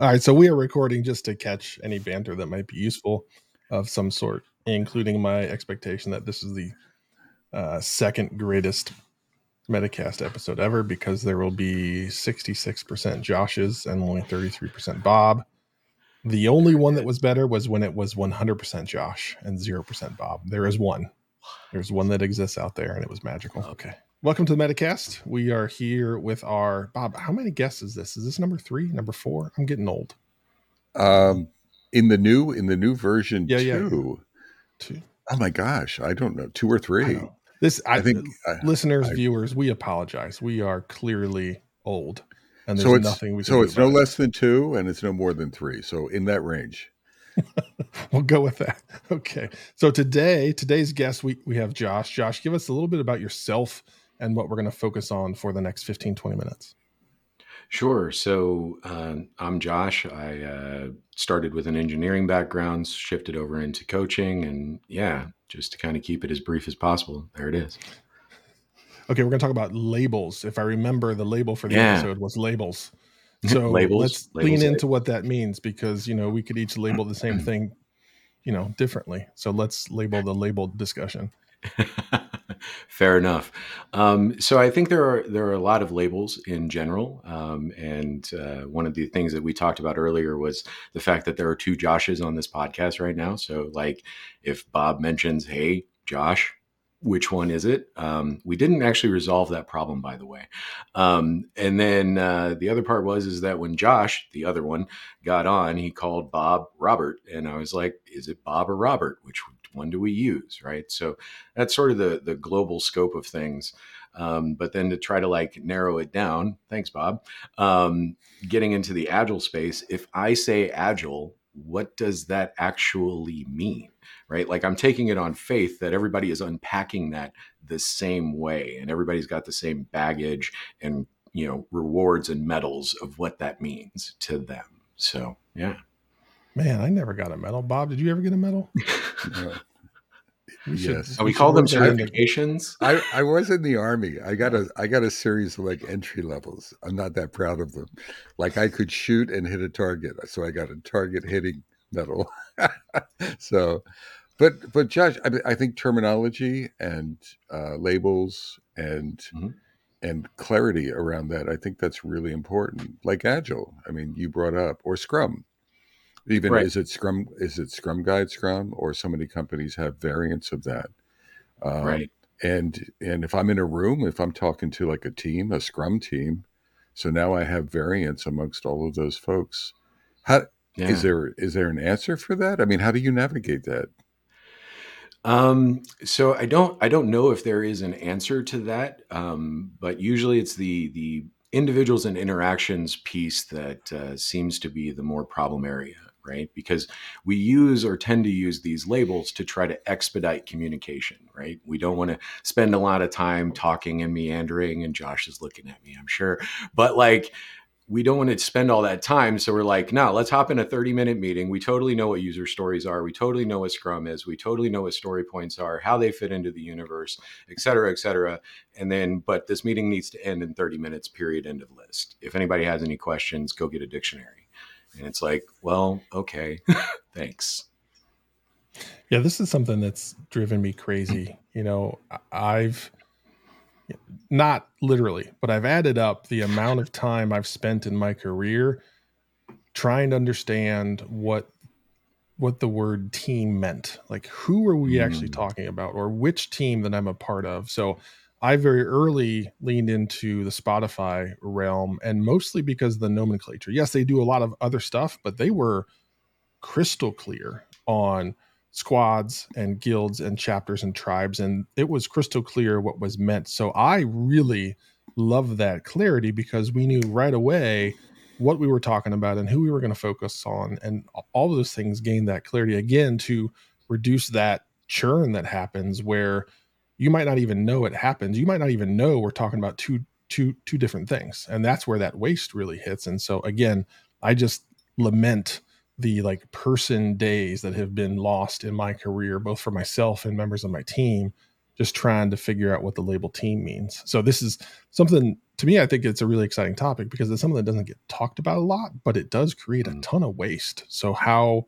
All right, so we are recording just to catch any banter that might be useful of some sort, including my expectation that this is the uh, second greatest Metacast episode ever because there will be 66% Josh's and only 33% Bob. The only one that was better was when it was 100% Josh and 0% Bob. There is one. There's one that exists out there and it was magical. Okay. Welcome to the Metacast. We are here with our Bob. How many guests is this? Is this number three, number four? I'm getting old. Um, in the new in the new version, Yeah, two. yeah. Two. Oh my gosh, I don't know, two or three. know. This I, I think. Listeners, I- viewers, we apologize. We are clearly old, and there's so nothing we can so it's no it. less than two, and it's no more than three. So in that range. We'll go with that. Okay. So today, today's guest, we we have Josh. Josh, give us a little bit about yourself and what we're going to focus on for the next 15, 20 minutes. Sure. So um, I'm Josh. I uh, started with an engineering background, shifted over into coaching, and yeah, just to kind of keep it as brief as possible. There it is. Okay, we're going to talk about labels. If I remember, the label for the Yeah. episode was labels. So Labels, let's labels, lean into what that means because you know we could each label the same thing, you know, differently. So let's label the labeled discussion. Fair enough. Um, so I think there are there are a lot of labels in general, um, and uh, one of the things that we talked about earlier was the fact that there are two Joshes on this podcast right now. So like, if Bob mentions, "Hey, Josh," which one is it? Um, we didn't actually resolve that problem, by the way. Um, and then uh, the other part was is that when Josh, the other one, got on, he called Bob Robert, and I was like, "Is it Bob or Robert? Which one do we use?" Right. So that's sort of the the global scope of things. Um, but then to try to like narrow it down, thanks, Bob. Um, getting into the agile space, if I say agile, what does that actually mean? Right? Like I'm taking it on faith that everybody is unpacking that the same way, and everybody's got the same baggage and you know rewards and medals of what that means to them. So yeah. Man, I never got a medal. Bob, did you ever get a medal? We Yes. And we should call them work certifications. I, I was in the army. I got a I got a series of like entry levels. I'm not that proud of them. Like I could shoot and hit a target, so I got a target hitting medal. so, but but Josh, I, I think terminology and uh, labels and Mhm. and clarity around that. I think that's really important. Like agile. I mean, you brought up or Scrum. Even Right. is it Scrum? Is it Scrum Guide Scrum? Or so many companies have variants of that. Um, right. and and if i'm in a room if i'm talking to like a team a scrum team so now i have variance amongst all of those folks how is Yeah. there is there an answer for that i mean how do you navigate that Um, so I don't I don't know if there is an answer to that, um, but usually it's the the individuals and interactions piece that uh, seems to be the more problem area, right? Because we use or tend to use these labels to try to expedite communication, right? We don't want to spend a lot of time talking and meandering, and Josh is looking at me, I'm sure, but like we don't want to spend all that time. So we're like, no, let's hop in a 30 minute meeting. We totally know what user stories are. We totally know what Scrum is. We totally know what story points are, how they fit into the universe, et cetera, et cetera. And then, but this meeting needs to end in 30 minutes, period, end of list. If anybody has any questions, go get a dictionary. And it's like, well, okay, thanks. Yeah, this is something that's driven me crazy. You know, I've not literally, but I've added up the amount of time I've spent in my career trying to understand what what the word team meant. Like who are we actually Mm. talking about or which team that I'm a part of. So I very early leaned into the Spotify realm and mostly because of the nomenclature. Yes, they do a lot of other stuff, but they were crystal clear on squads and guilds and chapters and tribes and it was crystal clear what was meant. So i really love that clarity because we knew right away what we were talking about and who we were going to focus on and all of those things gained that clarity again to reduce that churn that happens where you might not even know it happens. You might not even know we're talking about two two two different things and that's where that waste really hits and so again i just lament the like person days that have been lost in my career both for myself and members of my team just trying to figure out what the label team means. So this is something to me, I think it's a really exciting topic because it's something that doesn't get talked about a lot, but it does create a mm. ton of waste. So how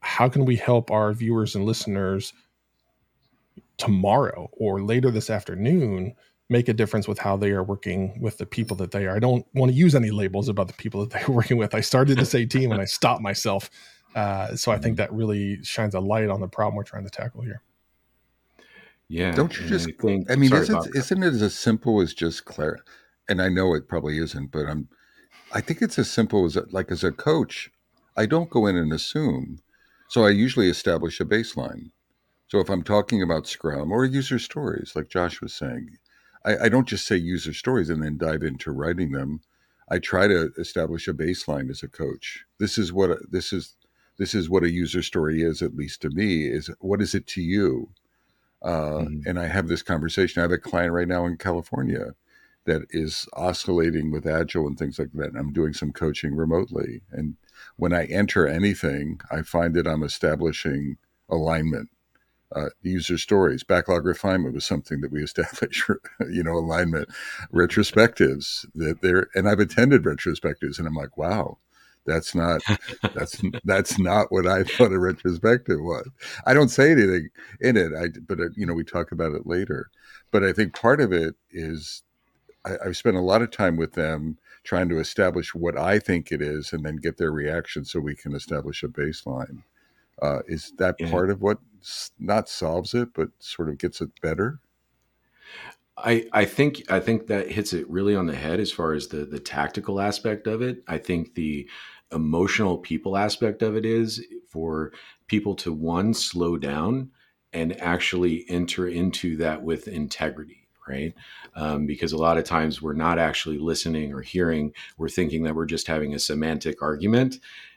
how can we help our viewers and listeners tomorrow or later this afternoon make a difference with how they are working with the people that they are. I don't want to use any labels about the people that they are working with. I started to say team and I stopped myself. Uh, so I think mm-hmm. that really shines a light on the problem we're trying to tackle here. Yeah. Don't you just I think? I mean, isn't, isn't it as simple as just clear? And I know it probably isn't, but I'm. I think it's as simple as like as a coach, I don't go in and assume. So I usually establish a baseline. So if I'm talking about Scrum or user stories, like Josh was saying, I, I don't just say user stories and then dive into writing them. I try to establish a baseline as a coach. This is what this is. This is what a user story is, at least to me. Is what is it to you? Uh, mm-hmm. And I have this conversation. I have a client right now in California that is oscillating with agile and things like that. And I'm doing some coaching remotely. And when I enter anything, I find that I'm establishing alignment uh, user stories. Backlog refinement was something that we established, you know, alignment, retrospectives that there, and I've attended retrospectives and I'm like, wow, that's not, that's, that's not what I thought a retrospective was. I don't say anything in it. I, but uh, you know, we talk about it later, but I think part of it is I, I've spent a lot of time with them trying to establish what I think it is and then get their reaction so we can establish a baseline. Uh, is that yeah. part of what not solves it, but sort of gets it better? I, I think I think that hits it really on the head as far as the the tactical aspect of it. I think the emotional people aspect of it is for people to one slow down and actually enter into that with integrity right um, because a lot of times we're not actually listening or hearing we're thinking that we're just having a semantic argument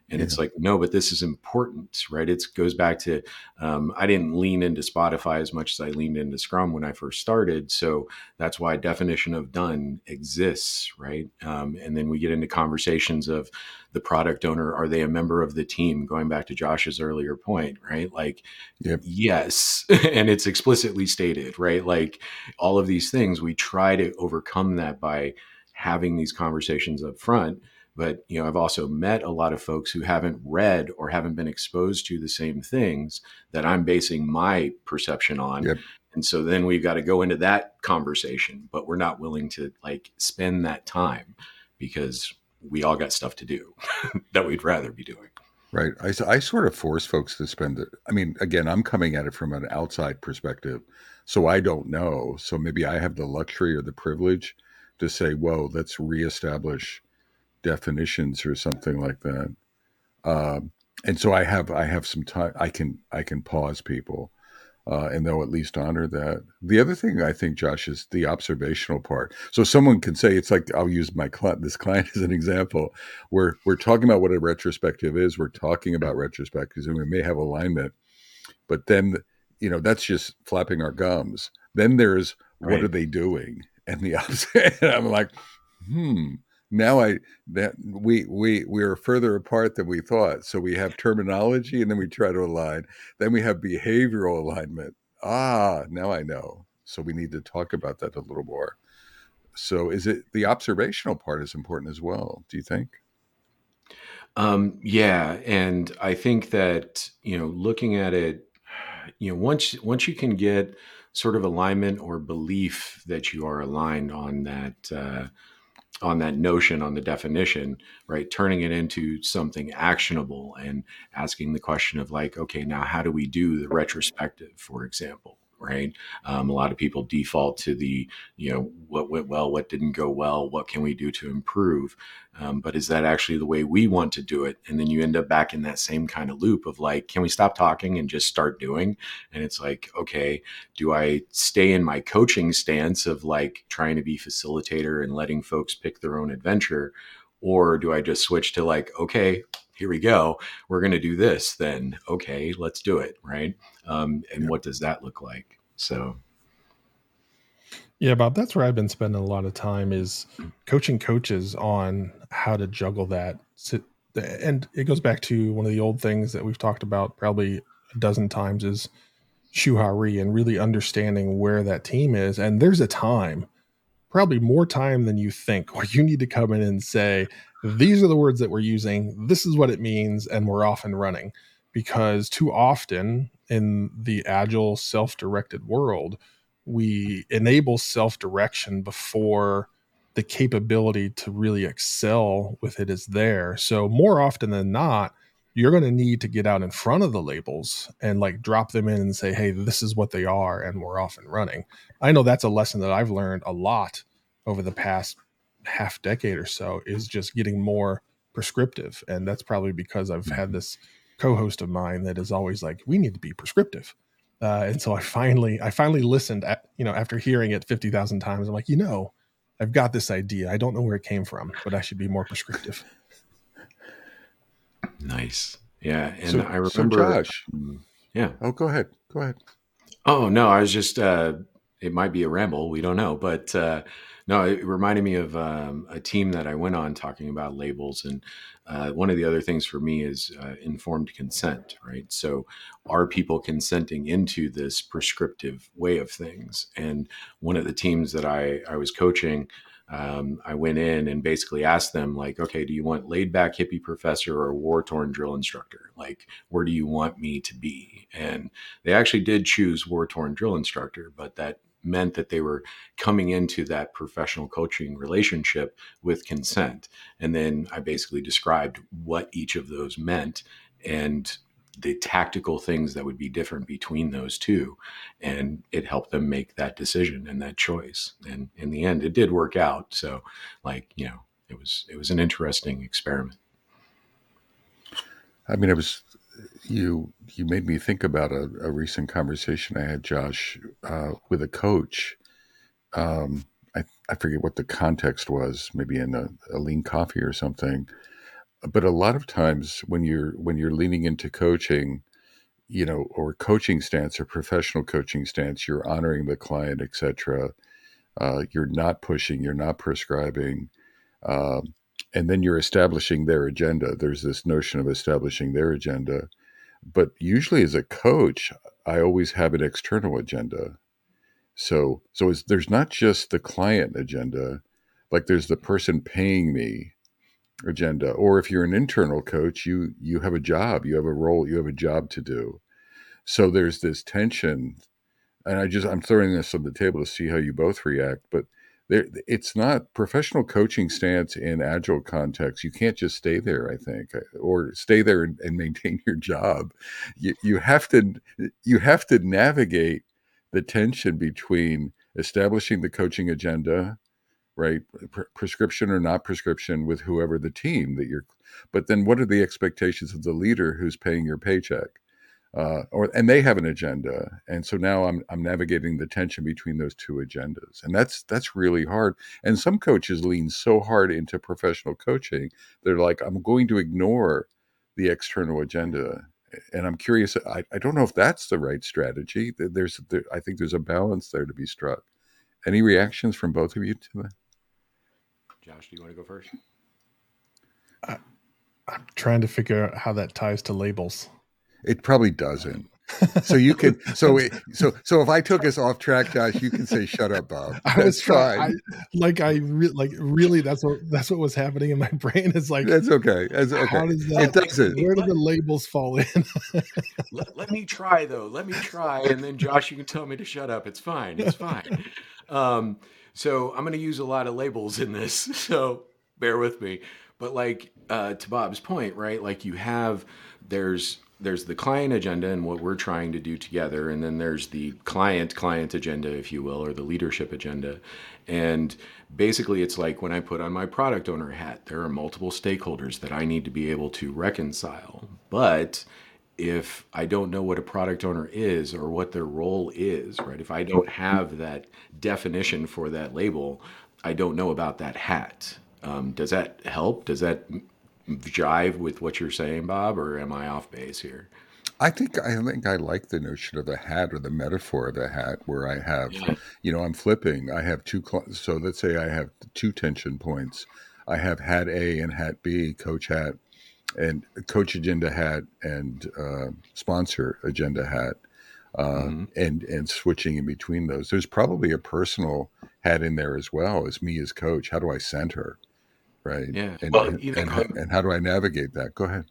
and yeah. it's like no but this is important right? It goes back to um, i didn't lean into spotify as much as i leaned into scrum when i first started. So that's why definition of done exists right? Um, and then we get into conversations of the product owner are they a member of the team? Going back to josh's earlier point right? Like yep. yes and it's explicitly stated right? Like all of these things we try to overcome that by having these conversations up front but you know i've also met a lot of folks who haven't read or haven't been exposed to the same things that i'm basing my perception on. Yep. and so then we've got to go into that conversation but we're not willing to like spend that time because we all got stuff to do that we'd rather be doing. Right. I, I sort of force folks to spend it i mean again i'm coming at it from an outside perspective so i don't know. So maybe i have the luxury or the privilege to say whoa let's reestablish definitions or something like that. Um, and so I have I have some time. I can I can pause people, uh, and they'll at least honor that. The other thing I think, Josh, is the observational part. So someone can say it's like I'll use my client, this client as an example. We're we're talking about what a retrospective is. We're talking about retrospectives, and we may have alignment, but then you know that's just flapping our gums. Then there's right. what are they doing, and the opposite. and I'm like, hmm now I that we we we are further apart than we thought. So we have terminology, and then we try to align. Then we have behavioral alignment. Ah, now I know. So we need to talk about that a little more. So is it the observational part is important as well? Do you think? Um, yeah, and I think that you know, looking at it, you know, once once you can get sort of alignment or belief that you are aligned on that. Uh, on that notion on the definition right? Turning it into something actionable and asking the question of like okay now how do we do the retrospective for example right? Um, a lot of people default to the, you know, what went well, what didn't go well, what can we do to improve? Um, but is that actually the way we want to do it? And then you end up back in that same kind of loop of like, can we stop talking and just start doing? And it's like, okay, do I stay in my coaching stance of like trying to be facilitator and letting folks pick their own adventure? Or do I just switch to like, okay, here we go. We're going to do this. Then, okay, let's do it. Right. Um, and yeah. what does that look like? So, yeah, Bob, that's where I've been spending a lot of time is coaching coaches on how to juggle that. And it goes back to one of the old things that we've talked about probably a dozen times is Shuhari and really understanding where that team is. And there's a time, probably more time than you think, where you need to come in and say, these are the words that we're using, this is what it means, and we're off and running. Because too often in the agile, self directed world, we enable self direction before the capability to really excel with it is there. So, more often than not, you're going to need to get out in front of the labels and like drop them in and say, hey, this is what they are, and we're off and running. I know that's a lesson that I've learned a lot over the past half decade or so is just getting more prescriptive. And that's probably because I've had this co-host of mine that is always like, we need to be prescriptive. Uh, and so I finally, I finally listened at, you know, after hearing it 50,000 times, I'm like, you know, I've got this idea. I don't know where it came from, but I should be more prescriptive. Nice. Yeah. And So, I so remember, Josh, um, yeah. oh, go ahead, go ahead. Oh no, I was just uh it might be a ramble, we don't know, but uh no, it reminded me of um, a team that I went on talking about labels, and uh, one of the other things for me is uh, informed consent, right? So, are people consenting into this prescriptive way of things? And one of the teams that I I was coaching, um, I went in and basically asked them, like, okay, do you want laid back hippie professor or war torn drill instructor? Like, where do you want me to be? And they actually did choose war torn drill instructor, but that meant that they were coming into that professional coaching relationship with consent. And then I basically described what each of those meant and the tactical things that would be different between those two. And it helped them make that decision and that choice. And in the end, it did work out. So, like, you know, it was it was an interesting experiment. I mean, it was you. You made me think about a, a recent conversation I had, Josh, uh, with a coach. Um, I I forget what the context was, maybe in a, a lean coffee or something. But a lot of times, when you're when you're leaning into coaching, you know, or coaching stance or professional coaching stance, you're honoring the client, etc. Uh, you're not pushing, you're not prescribing. Um, and then you're establishing their agenda. There's this notion of establishing their agenda. But usually, as a coach, I always have an external agenda. So, so there's not just the client agenda, like there's the person paying me agenda. Or if you're an internal coach, you you have a job, you have a role, you have a job to do. So there's this tension, and I just I'm throwing this on the table to see how you both react. But there, it's not professional coaching stance in agile context. You can't just stay there, I think, or stay there and, and maintain your job. You, you have to you have to navigate the tension between establishing the coaching agenda, right, Pre- prescription or not prescription with whoever the team that you're. But then, what are the expectations of the leader who's paying your paycheck? uh, or and they have an agenda, and so now I'm I'm navigating the tension between those two agendas, and that's that's really hard. And some coaches lean so hard into professional coaching, they're like, I'm going to ignore the external agenda, and I'm curious. I, I don't know if that's the right strategy. There's there, I think there's a balance there to be struck. Any reactions from both of you to that? Josh, do you want to go first? I, I'm trying to figure out how that ties to labels. It probably doesn't. So you can so it, so so if I took us off track, Josh, you can say shut up, Bob. I was trying. I, like I re- like really. That's what that's what was happening in my brain. Is like, That's okay. That's okay. how does It that? doesn't. Where do the labels fall in? let, let me try though. Let me try, and then Josh, you can tell me to shut up. It's fine. It's fine. Um, so I'm going to use a lot of labels in this, so bear with me. But like uh, to Bob's point, right? Like you have there's there's the client agenda and what we're trying to do together, and then there's the client client agenda, if you will, or the leadership agenda. And basically, it's like when I put on my product owner hat, there are multiple stakeholders that I need to be able to reconcile, but if I don't know what a product owner is or what their role is, right? If I don't have that definition for that label, I don't know about that hat. Um, does that help? Does that jive with what you're saying, Bob, or am I off base here? I think I think I like the notion of the hat or the metaphor of the hat, where I have, Yeah. you know, I'm flipping. I have two. cl- So let's say I have two tension points. I have hat A and hat B, coach hat, and coach agenda hat and uh, sponsor agenda hat. uh, mm-hmm. and and switching in between those. There's probably a personal hat in there as well as me as coach. How do I center, right? Yeah. And well, and, and, and how do I navigate that? Go ahead.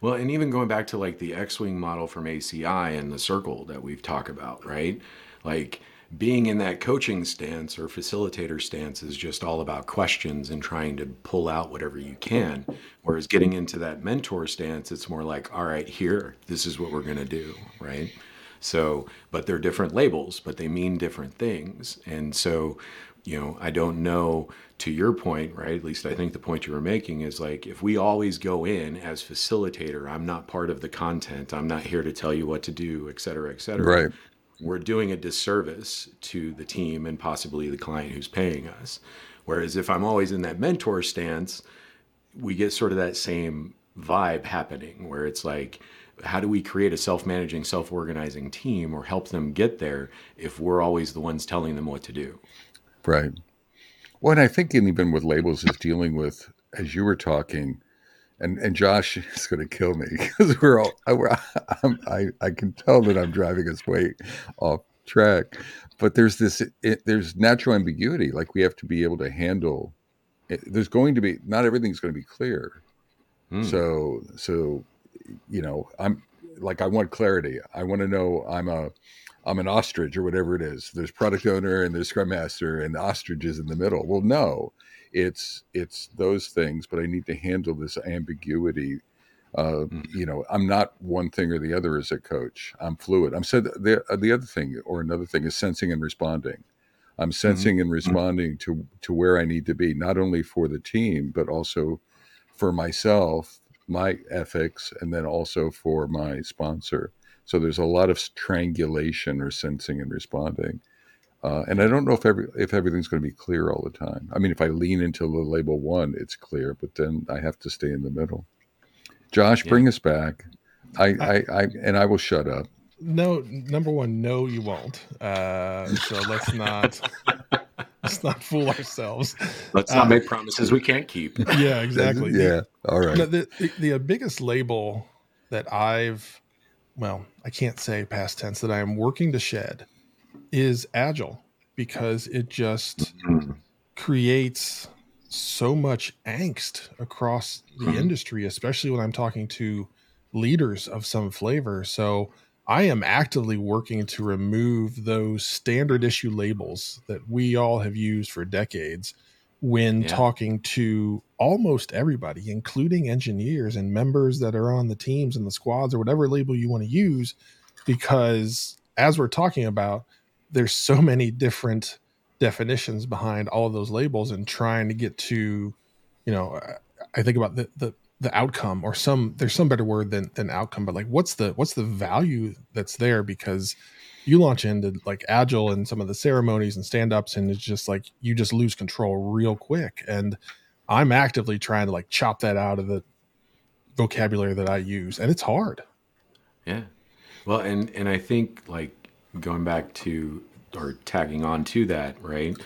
Well, and even going back to like the X-wing model from ACI and the circle that we've talked about, right? Like being in that coaching stance or facilitator stance is just all about questions and trying to pull out whatever you can. Whereas getting into that mentor stance, it's more like, all right, here, this is what we're going to do, right? So, but they're different labels, but they mean different things. And so, you know, I don't know to your point, right? At least I think the point you were making is like if we always go in as facilitator, I'm not part of the content, I'm not here to tell you what to do, et cetera, et cetera. Right we're doing a disservice to the team and possibly the client who's paying us. Whereas if I'm always in that mentor stance, we get sort of that same vibe happening where it's like, how do we create a self managing, self organizing team or help them get there if we're always the ones telling them what to do? Right. Well, and I think even with labels is dealing with, as you were talking, and and Josh is going to kill me because we're all I, I I can tell that I'm driving us way off track, but there's this it, there's natural ambiguity. Like we have to be able to handle. It, there's going to be not everything's going to be clear. Hmm. So so, you know, I'm like I want clarity. I want to know I'm a I'm an ostrich or whatever it is. There's product owner and there's scrum master and the ostrich is in the middle. Well, no, it's it's those things but i need to handle this ambiguity uh, mm-hmm. you know i'm not one thing or the other as a coach. I'm fluid. I'm said the, uh, the other thing or another thing is sensing and responding. I'm sensing mm-hmm. and responding to to where i need to be not only for the team but also for myself my ethics and then also for my sponsor. So there's a lot of strangulation or sensing and responding uh, and I don't know if every if everything's going to be clear all the time. I mean, if I lean into the label one, it's clear, but then I have to stay in the middle. Josh, yeah. bring us back. I, I, I, and I will shut up. No, number one, no, you won't. Uh, so let's not let's not fool ourselves. Let's not uh, make promises we can't keep. Yeah, exactly. yeah, all right. The, the, the biggest label that I've, well, I can't say past tense that I am working to shed is agile because it just mm-hmm. creates so much angst across the mm-hmm. industry, especially when I'm talking to leaders of some flavor. So I am actively working to remove those standard issue labels that we all have used for decades when yeah. talking to almost everybody, including engineers and members that are on the teams and the squads or whatever label you want to use. Because as we're talking about, there's so many different definitions behind all of those labels and trying to get to you know i think about the the the outcome or some there's some better word than than outcome but like what's the what's the value that's there? Because you launch into like agile and some of the ceremonies and stand-ups and it's just like you just lose control real quick. And i'm actively trying to like chop that out of the vocabulary that i use and it's hard. Yeah. Well and and i think like going back to or tagging on to that, right?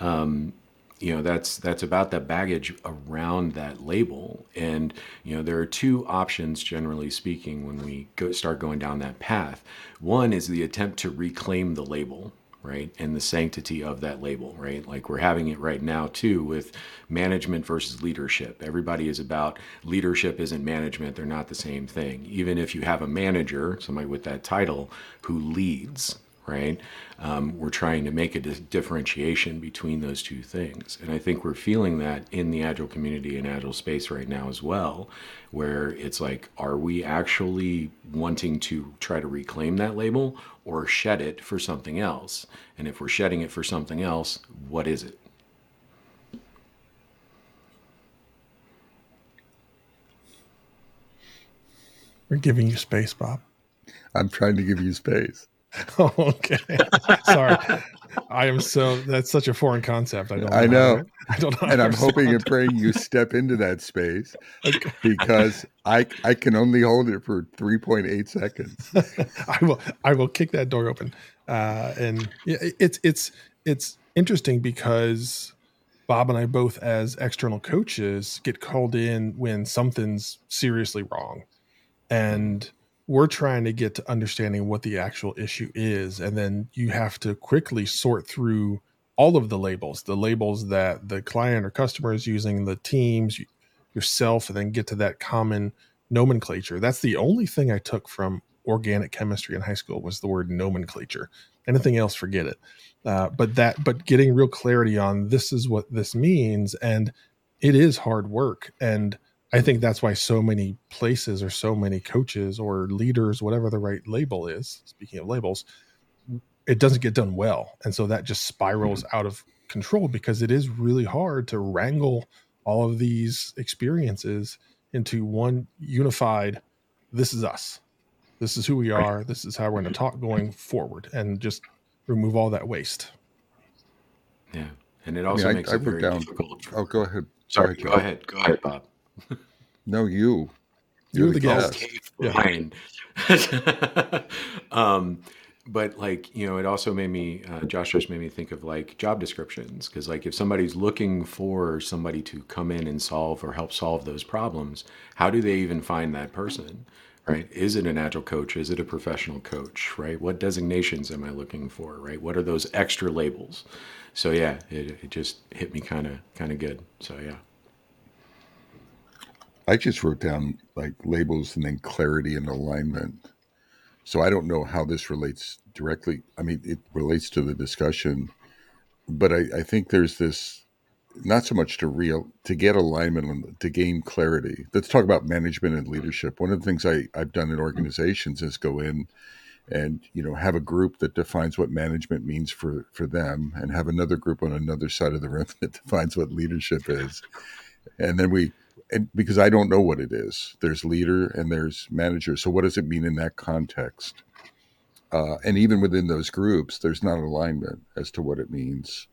Um, you know that's that's about the baggage around that label and you know there are two options generally speaking when we go, start going down that path one is the attempt to reclaim the label right? And the sanctity of that label right? Like we're having it right now too with management versus leadership. Everybody is about leadership isn't management they're not the same thing. Even if you have a manager somebody with that title who leads right? Um, we're trying to make a di- differentiation between those two things. And I think we're feeling that in the Agile community and Agile space right now as well, where it's like, are we actually wanting to try to reclaim that label or shed it for something else? And if we're shedding it for something else, what is it? We're giving you space, Bob. I'm trying to give you space. Oh, okay. Sorry. I am so that's such a foreign concept. I don't. Know I know. I don't know. And I'm hoping and praying you step into that space okay. because I I can only hold it for 3.8 seconds. I will I will kick that door open. Uh, and it's it's it's interesting because Bob and I both as external coaches get called in when something's seriously wrong. And we're trying to get to understanding what the actual issue is and then you have to quickly sort through all of the labels the labels that the client or customer is using the teams yourself and then get to that common nomenclature. That's the only thing i took from organic chemistry in high school was the word nomenclature. Anything else forget it. Uh, but that but getting real clarity on this is what this means and it is hard work and I think that's why so many places or so many coaches or leaders, whatever the right label is, speaking of labels, it doesn't get done well. And so that just spirals mm-hmm. out of control because it is really hard to wrangle all of these experiences into one unified this is us. This is who we are. This is how we're going to talk going forward and just remove all that waste. Yeah. And it also I mean, makes I, it I very down, difficult. Oh, go ahead. Sorry, go ahead. Go ahead, Bob. No, you. You're, You're the, the guest. Okay, fine. um, but like you know, it also made me. Uh, Josh just made me think of like job descriptions because like if somebody's looking for somebody to come in and solve or help solve those problems, how do they even find that person? Right? Is it an agile coach? Is it a professional coach? Right? What designations am I looking for? Right? What are those extra labels? So yeah, it, it just hit me kind of kind of good. So yeah. I just wrote down like labels and then clarity and alignment. So I don't know how this relates directly. I mean, it relates to the discussion, but I, I think there's this not so much to real to get alignment and to gain clarity. Let's talk about management and leadership. One of the things I, I've done in organizations is go in and you know have a group that defines what management means for for them and have another group on another side of the room that defines what leadership is and then we and because I don't know what it is. There's leader and there's manager. So what does it mean in that context? Uh, and even within those groups, there's not alignment as to what it means.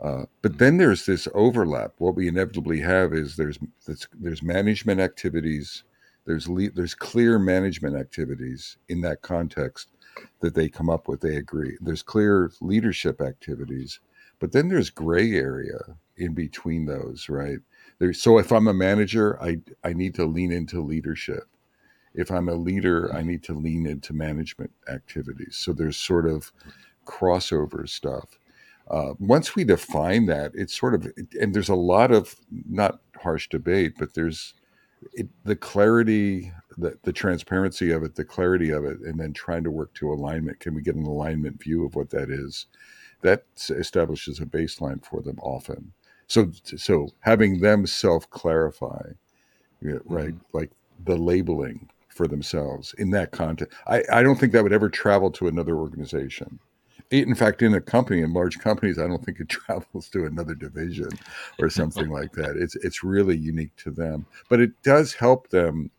Uh, but then there's this overlap. What we inevitably have is there's there's management activities, there's le- there's clear management activities in that context that they come up with. They agree. There's clear leadership activities, but then there's gray area in between those, right? There's, so if I'm a manager, I I need to lean into leadership. If I'm a leader, I need to lean into management activities. So there's sort of crossover stuff. Uh, once we define that, it's sort of and there's a lot of not harsh debate, but there's it, the clarity, the, the transparency of it, the clarity of it, and then trying to work to alignment. Can we get an alignment view of what that is? That establishes a baseline for them often. So so having them self clarify right mm-hmm. like the labeling for themselves in that context I, I don't think that would ever travel to another organization. In fact in a company in large companies i don't think it travels to another division or something like that. It's it's really unique to them but it does help them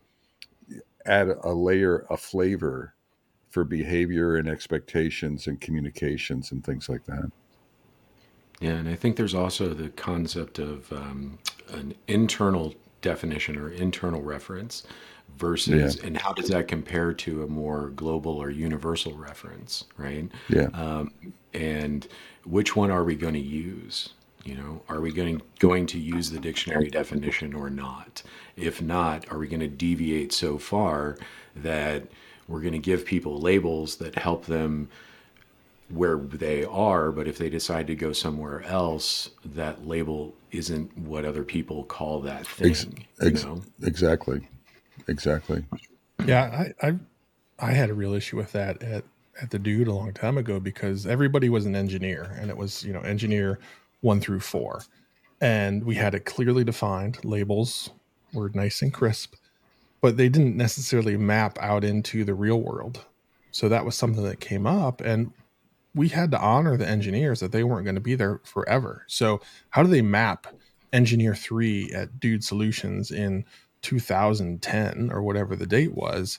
add a layer a flavor for behavior and expectations and communications and things like that yeah, and I think there's also the concept of um, an internal definition or internal reference versus, yeah. and how does that compare to a more global or universal reference, right? Yeah. Um, and which one are we going to use? You know, are we going going to use the dictionary definition or not? If not, are we going to deviate so far that we're going to give people labels that help them where they are, but if they decide to go somewhere else, that label isn't what other people call that thing. Ex- ex- exactly, exactly. Yeah, I, I I had a real issue with that at at the dude a long time ago because everybody was an engineer, and it was you know engineer one through four, and we had it clearly defined. Labels were nice and crisp, but they didn't necessarily map out into the real world. So that was something that came up, and we had to honor the engineers that they weren't going to be there forever. So how do they map engineer three at Dude Solutions in 2010 or whatever the date was?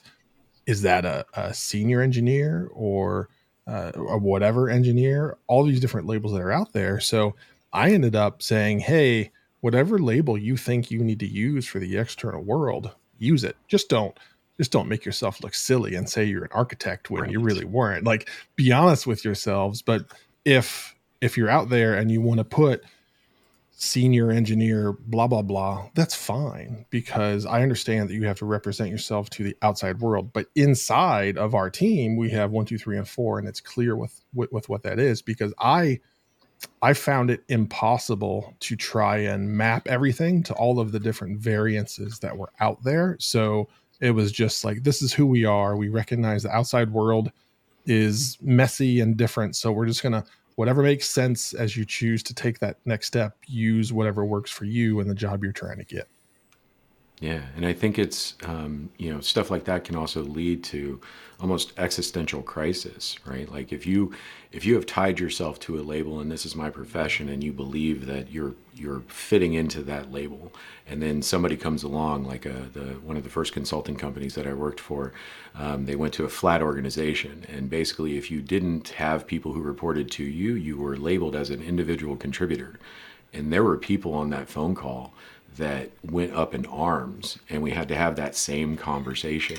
Is that a, a senior engineer or uh, a whatever engineer? All these different labels that are out there. So I ended up saying, hey, whatever label you think you need to use for the external world, use it. Just don't just don't make yourself look silly and say you're an architect when right. you really weren't. Like be honest with yourselves. But if if you're out there and you want to put senior engineer, blah, blah, blah, that's fine because I understand that you have to represent yourself to the outside world. But inside of our team, we have one, two, three, and four, and it's clear with, with, with what that is because I I found it impossible to try and map everything to all of the different variances that were out there. So it was just like this is who we are. We recognize the outside world is messy and different. So we're just gonna whatever makes sense as you choose to take that next step, use whatever works for you and the job you're trying to get. Yeah, and I think it's um, you know stuff like that can also lead to almost existential crisis, right? Like if you if you have tied yourself to a label, and this is my profession, and you believe that you're you're fitting into that label, and then somebody comes along, like a, the one of the first consulting companies that I worked for, um, they went to a flat organization, and basically, if you didn't have people who reported to you, you were labeled as an individual contributor, and there were people on that phone call that went up in arms and we had to have that same conversation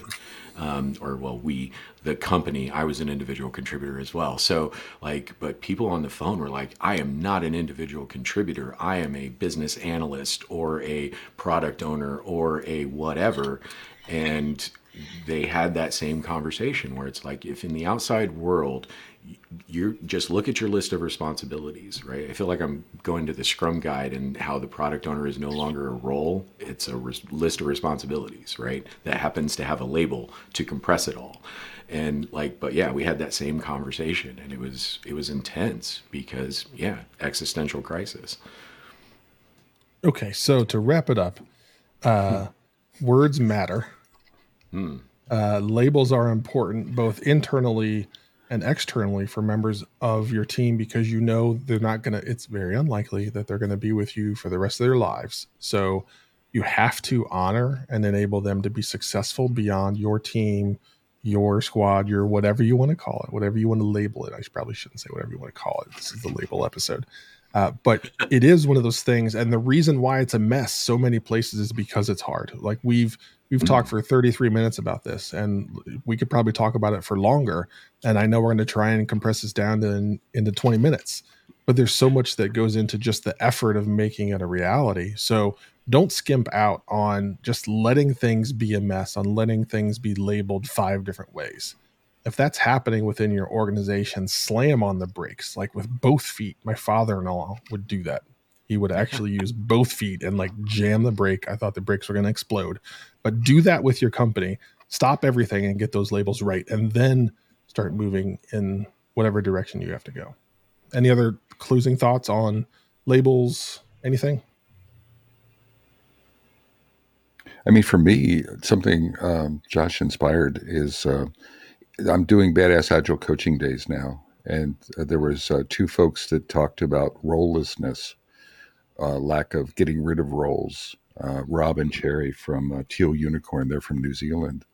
um, or well we the company i was an individual contributor as well. So like but people on the phone were like i am not an individual contributor. I am a business analyst or a product owner or a whatever. And they had that same conversation where it's like if in the outside world you just look at your list of responsibilities, right? I feel like I'm going to the Scrum guide and how the product owner is no longer a role; it's a res- list of responsibilities, right? That happens to have a label to compress it all. And like, but yeah, we had that same conversation, and it was it was intense because yeah, existential crisis. Okay, so to wrap it up, uh, hmm. words matter. Hmm. Uh, labels are important both internally and externally for members of your team because you know they're not going to it's very unlikely that they're going to be with you for the rest of their lives. So you have to honor and enable them to be successful beyond your team your squad your whatever you want to call it whatever you want to label it. I probably shouldn't say whatever you want to call it. This is the label episode uh, but it is one of those things and the reason why it's a mess so many places is because it's hard like we've We've mm-hmm. talked for 33 minutes about this, and we could probably talk about it for longer. And I know we're going to try and compress this down to, into 20 minutes, but there's so much that goes into just the effort of making it a reality. So don't skimp out on just letting things be a mess, on letting things be labeled five different ways. If that's happening within your organization, slam on the brakes, like with both feet. My father in law would do that he would actually use both feet and like jam the brake. I thought the brakes were going to explode. But do that with your company. Stop everything and get those labels right, and then start moving in whatever direction you have to go. Any other closing thoughts on labels? Anything? I mean, for me, something um, Josh inspired is uh, I'm doing badass agile coaching days now, and uh, there was uh, two folks that talked about rolelessness uh, lack of getting rid of roles. Uh, Rob and Cherry from uh, Teal Unicorn, they're from New Zealand,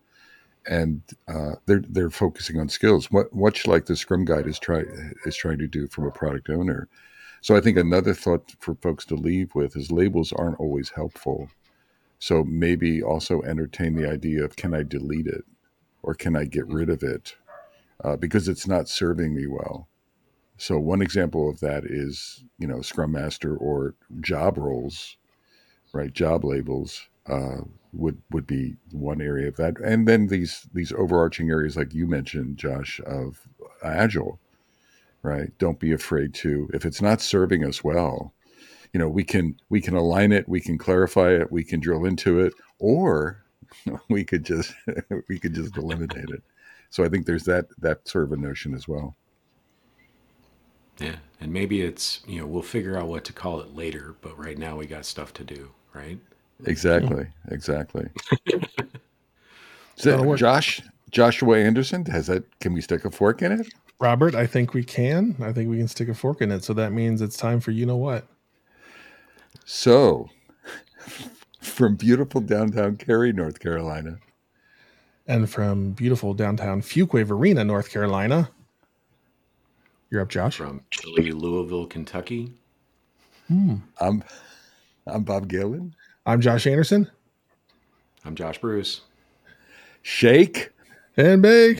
and uh, they're they're focusing on skills, much like the Scrum Guide is try is trying to do from a product owner. So I think another thought for folks to leave with is labels aren't always helpful. So maybe also entertain the idea of can I delete it or can I get rid of it uh, because it's not serving me well. So one example of that is, you know, Scrum Master or job roles, right? Job labels uh, would would be one area of that, and then these these overarching areas, like you mentioned, Josh, of Agile, right? Don't be afraid to if it's not serving us well, you know, we can we can align it, we can clarify it, we can drill into it, or we could just we could just eliminate it. So I think there's that that sort of a notion as well. Yeah, and maybe it's you know we'll figure out what to call it later, but right now we got stuff to do, right? Exactly, exactly. so, Josh, Joshua Anderson, has that? Can we stick a fork in it? Robert, I think we can. I think we can stick a fork in it. So that means it's time for you know what. So, from beautiful downtown Cary, North Carolina, and from beautiful downtown Fuquay-Varina, North Carolina. You're up, Josh. From chilly Louisville, Kentucky. Hmm. I'm I'm Bob Galen. I'm Josh Anderson. I'm Josh Bruce. Shake and bake.